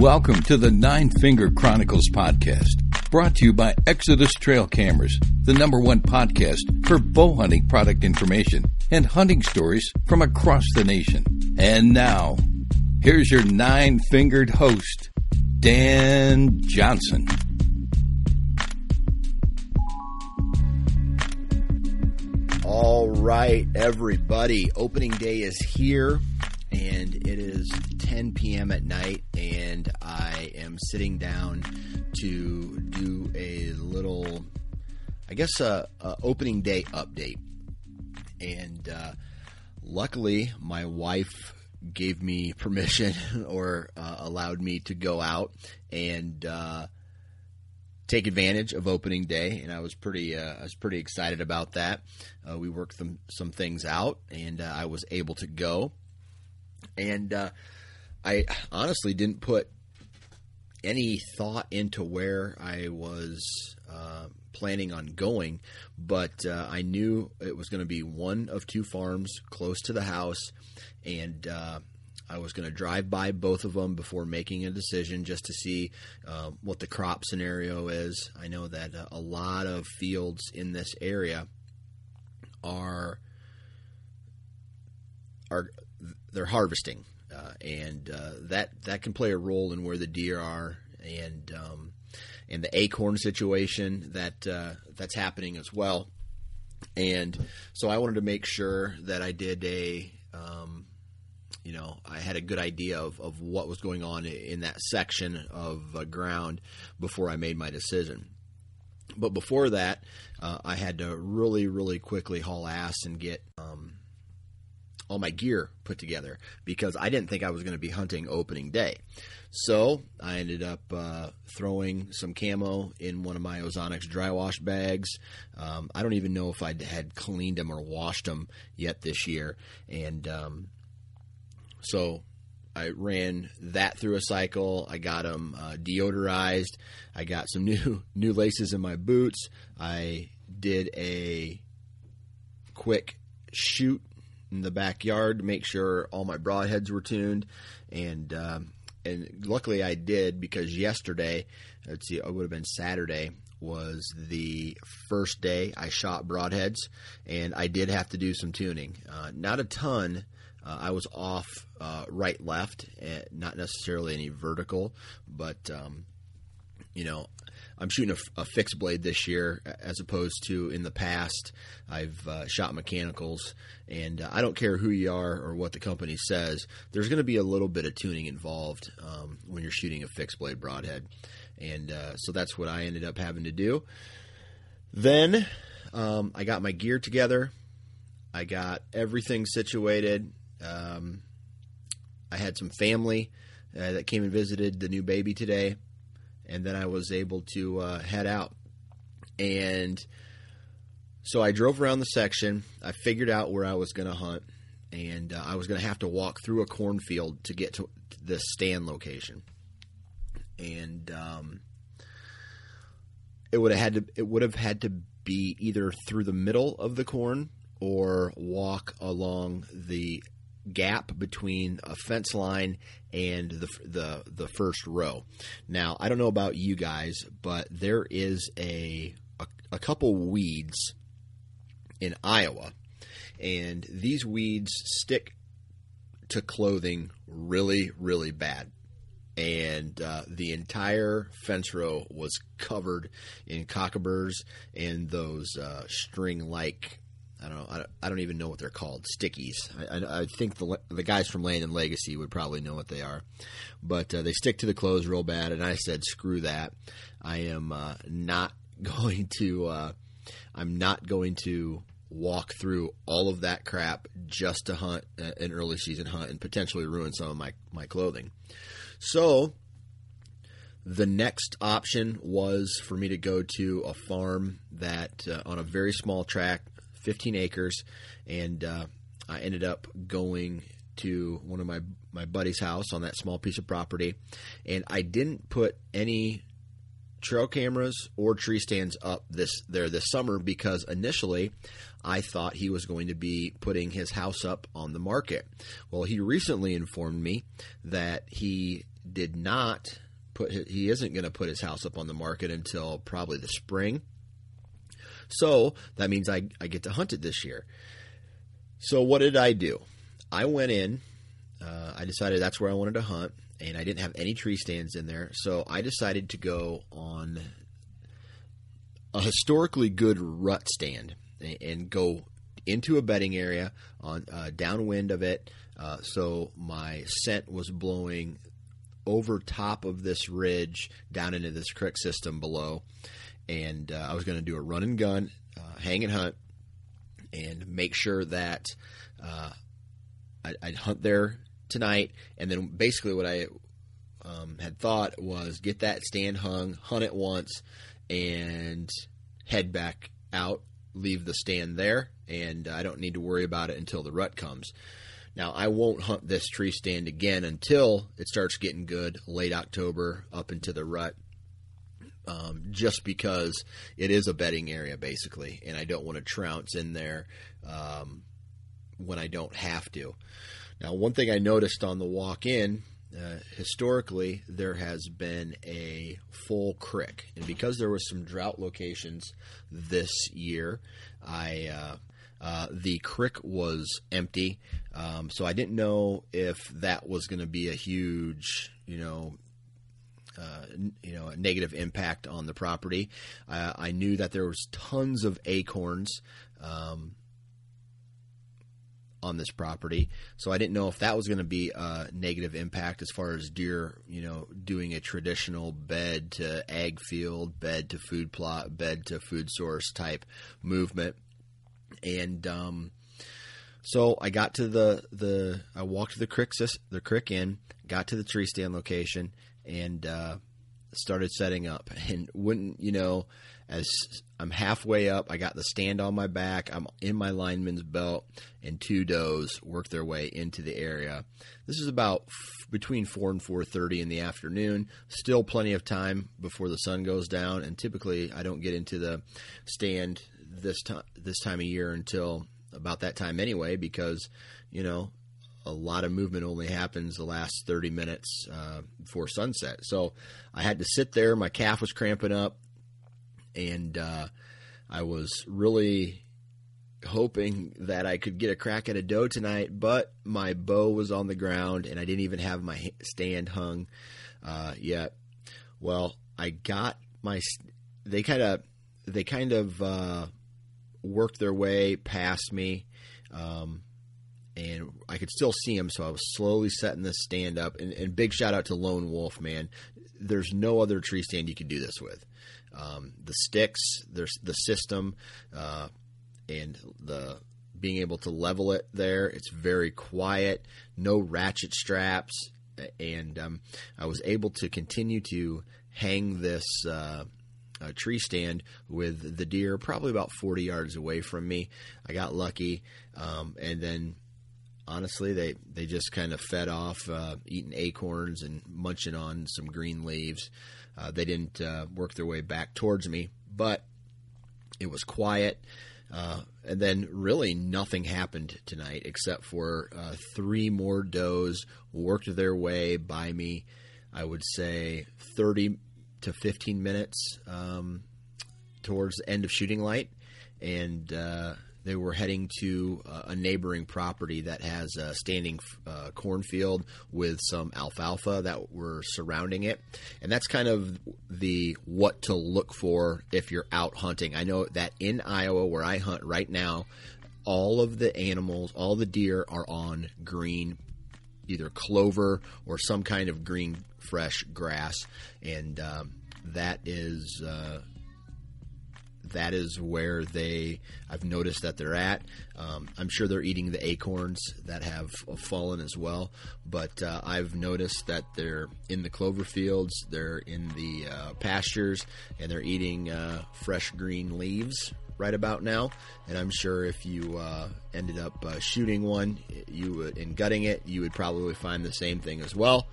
Welcome to the Nine Finger Chronicles podcast, brought to you by Exodus Trail Cameras, the number one podcast for bow hunting product information and hunting stories from across the nation. And now, here's your nine fingered host, Dan Johnson. All right, everybody. Opening day is here, and it is 10 p.m. at night, and I am sitting down to do a little, I guess, a, a opening day update. And uh, luckily, my wife gave me permission or uh, allowed me to go out and. Uh, take advantage of opening day, and I was pretty uh, I was pretty excited about that. Uh, we worked some some things out, and uh, I was able to go. And uh, I honestly didn't put any thought into where I was uh, planning on going, but uh, I knew it was going to be one of two farms close to the house, and I was going to drive by both of them before making a decision just to see uh, what the crop scenario is. I know that uh, a lot of fields in this area are are they're harvesting, uh, and uh, that that can play a role in where the deer are and um, and the acorn situation that uh, that's happening as well. And so I wanted to make sure that I did a um, you know, I had a good idea of, of what was going on in that section of uh, ground before I made my decision. But before that, uh, I had to really, really quickly haul ass and get all my gear put together because I didn't think I was going to be hunting opening day. So I ended up uh, throwing some camo in one of my Ozonics dry wash bags. Um, I don't even know if I had cleaned them or washed them yet this year, and um, so I ran that through a cycle. I got them uh, deodorized. I got some new new laces in my boots. I did a quick shoot in the backyard to make sure all my broadheads were tuned, and um, and luckily I did because yesterday, let's see, it would have been Saturday was the first day I shot broadheads, and I did have to do some tuning. Uh, not a ton. Uh, I was off uh, right left, eh, not necessarily any vertical, but um, you know, I'm shooting a, a, fixed blade this year as opposed to in the past. I've uh, shot mechanicals, and uh, I don't care who you are or what the company says. There's going to be a little bit of tuning involved um, when you're shooting a fixed blade broadhead, and uh, so that's what I ended up having to do. Then um, I got my gear together. I got everything situated. Um, I had some family uh, that came and visited the new baby today, and then I was able to uh, head out. And so I drove around the section. I figured out where I was going to hunt, and uh, I was going to have to walk through a cornfield to get to the stand location. And um, it would have had to it would have had to be either through the middle of the corn or walk along the gap between a fence line and the the the first row. Now, I don't know about you guys, but there is a a, a couple weeds in Iowa, and these weeds stick to clothing really really bad. and uh, the entire fence row was covered in cockaburs and those uh, string-like. I don't know. I don't, I don't even know what they're called. Stickies. I, I, I think the the guys from Land and Legacy would probably know what they are, but uh, they stick to the clothes real bad. And I said, "Screw that! I am uh, not going to. Uh, I'm not going to walk through all of that crap just to hunt uh, an early season hunt and potentially ruin some of my my clothing." So the next option was for me to go to a farm that uh, on a very small tract, 15 acres, and uh, I ended up going to one of my my buddy's house on that small piece of property, and I didn't put any trail cameras or tree stands up this there this summer because initially I thought he was going to be putting his house up on the market. Well, he recently informed me that he did not put he isn't going to put his house up on the market until probably the spring. So that means I, I get to hunt it this year. So what did I do? I went in. Uh, I decided that's where I wanted to hunt, and I didn't have any tree stands in there. So I decided to go on a historically good rut stand and, and go into a bedding area on uh, downwind of it. Uh, so my scent was blowing over top of this ridge down into this creek system below. And uh, I was going to do a run and gun, uh, hang and hunt, and make sure that uh, I'd, I'd, hunt there tonight. And then basically, what I um, had thought was get that stand hung, hunt it once, and head back out, leave the stand there, and I don't need to worry about it until the rut comes. Now, I won't hunt this tree stand again until it starts getting good late October up into the rut. Um, just because it is a bedding area basically, and I don't want to trounce in there um, when I don't have to. Now, one thing I noticed on the walk in, uh, historically, there has been a full crick, and because there was some drought locations this year, I uh, uh, the crick was empty, um, so I didn't know if that was going to be a huge, you know, uh, you know, a negative impact on the property. Uh, I knew that there was tons of acorns um, on this property, so I didn't know if that was going to be a negative impact as far as deer, you know, doing a traditional bed to ag field, bed to food plot, bed to food source type movement and um, so I got to the the I walked to the creek the creek in, got to the tree stand location, and uh, started setting up. And wouldn't you know, as I'm halfway up, I got the stand on my back. I'm in my lineman's belt, and two does work their way into the area. This is about f- between four and four thirty in the afternoon. Still plenty of time before the sun goes down, and typically I don't get into the stand this time this time of year until about that time anyway, because you know a lot of movement only happens the last 30 minutes uh, before sunset. So I had to sit there. My calf was cramping up, and uh, I was really hoping that I could get a crack at a doe tonight. But my bow was on the ground, and I didn't even have my stand hung uh, yet. Well, I got my. They kind of they kind of uh, worked their way past me. Um, and I could still see him, so I was slowly setting this stand up. And, and, big shout out to Lone Wolf, man. There's no other tree stand you could do this with. Um, the sticks, there's the system, uh, and the being able to level it there. It's very quiet, no ratchet straps, and um, I was able to continue to hang this. Uh, a tree stand with the deer probably about 40 yards away from me. I got lucky, um, and then honestly, they, they just kind of fed off, uh, eating acorns and munching on some green leaves. Uh, they didn't uh, work their way back towards me, but it was quiet. Uh, and then really nothing happened tonight except for uh, three more does worked their way by me. I would say 30 to 15 minutes um, towards the end of shooting light, and uh, they were heading to uh, a neighboring property that has a standing uh, cornfield with some alfalfa that were surrounding it. And that's kind of the what to look for if you're out hunting. I know that in Iowa, where I hunt right now, all of the animals, all the deer are on green, either clover or some kind of green, fresh grass. And um, that is. Uh, that is where they I've noticed that they're at. Um, I'm sure they're eating the acorns that have fallen as well, but uh, I've noticed that they're in the clover fields, they're in the uh, pastures, and they're eating uh, fresh green leaves right about now. And I'm sure if you uh, ended up uh, shooting one, you would and gutting it, you would probably find the same thing as well.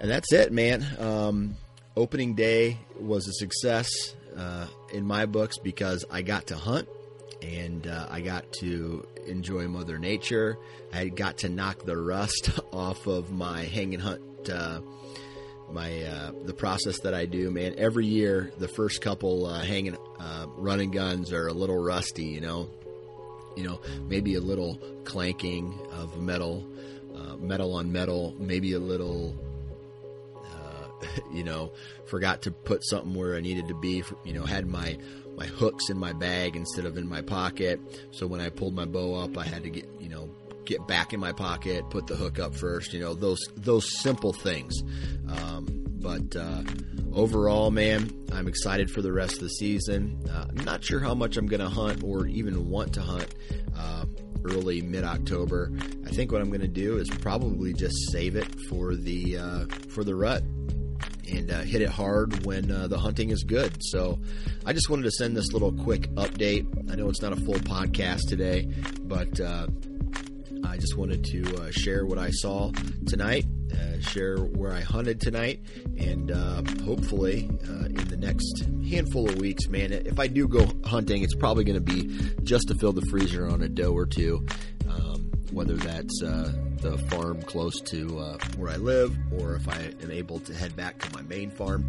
And that's it, man. Um, opening day was a success uh, in my books because I got to hunt and uh, I got to enjoy Mother Nature. I got to knock the rust off of my hang and hunt. Uh, my uh, the process that I do, man. Every year, the first couple uh, hanging uh, running guns are a little rusty, you know. You know, maybe a little clanking of metal, uh, metal on metal, maybe a little you know, forgot to put something where I needed to be. You know, had my my hooks in my bag instead of in my pocket. So when I pulled my bow up, I had to get you know get back in my pocket, put the hook up first. You know, those those simple things. Um, but uh, overall, man, I'm excited for the rest of the season. Uh, not sure how much I'm going to hunt or even want to hunt. Uh, early mid October. I think what I'm going to do is probably just save it for the uh, for the rut and uh, hit it hard when uh, the hunting is good. So I just wanted to send this little quick update. I know it's not a full podcast today, but uh, I just wanted to uh, share what I saw tonight, uh, share where I hunted tonight, and uh, hopefully in the next handful of weeks, man, if I do go hunting, it's probably going to be just to fill the freezer on a doe or two. Um, whether that's the farm close to uh, where I live, or if I am able to head back to my main farm.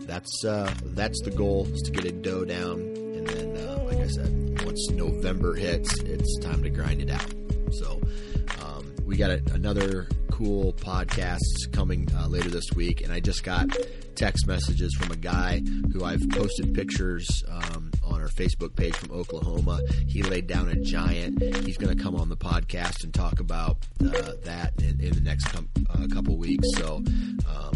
That's uh, that's the goal is to get a doe down, and then, uh, like I said, once November hits, it's time to grind it out. So um, we got a, another cool podcast coming uh, later this week, and I just got text messages from a guy who I've posted pictures um, our Facebook page from Oklahoma. He laid down a giant. He's going to come on the podcast and talk about uh, that in, in, the next com- uh, couple weeks. So. Um,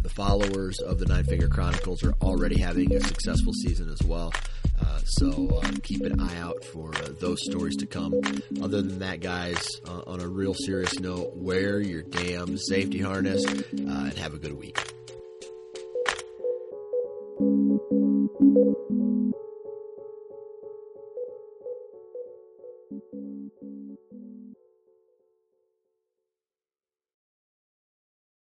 the followers of the Nine Finger Chronicles are already having a successful season as well. Uh, so uh, keep an eye out for uh, those stories to come. Other than that, guys, uh, on a real serious note, wear your damn safety harness uh, and have a good week. Thank you.